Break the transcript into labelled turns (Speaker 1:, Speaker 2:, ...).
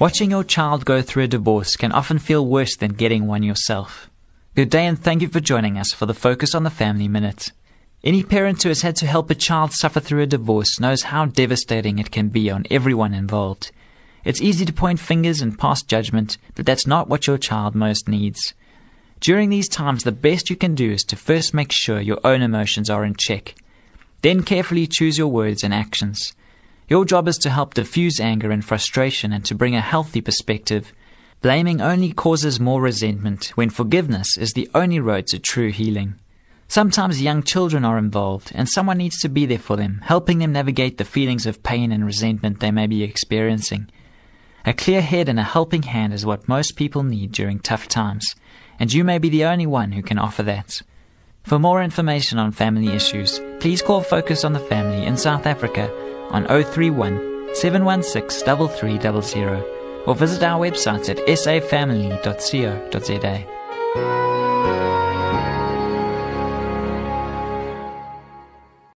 Speaker 1: Watching your child go through a divorce can often feel worse than getting one yourself. Good day and thank you for joining us for the Focus on the Family Minute. Any parent who has had to help a child suffer through a divorce knows how devastating it can be on everyone involved. It's easy to point fingers and pass judgment, but that's not what your child most needs. During these times, the best you can do is to first make sure your own emotions are in check. Then carefully choose your words and actions. Your job is to help diffuse anger and frustration and to bring a healthy perspective. Blaming only causes more resentment when forgiveness is the only road to true healing. Sometimes young children are involved and someone needs to be there for them, helping them navigate the feelings of pain and resentment they may be experiencing. A clear head and a helping hand is what most people need during tough times, and you may be the only one who can offer that. For more information on family issues, please call Focus on the Family in South Africa on 031 716 3300 or visit our website at safamily.co.za.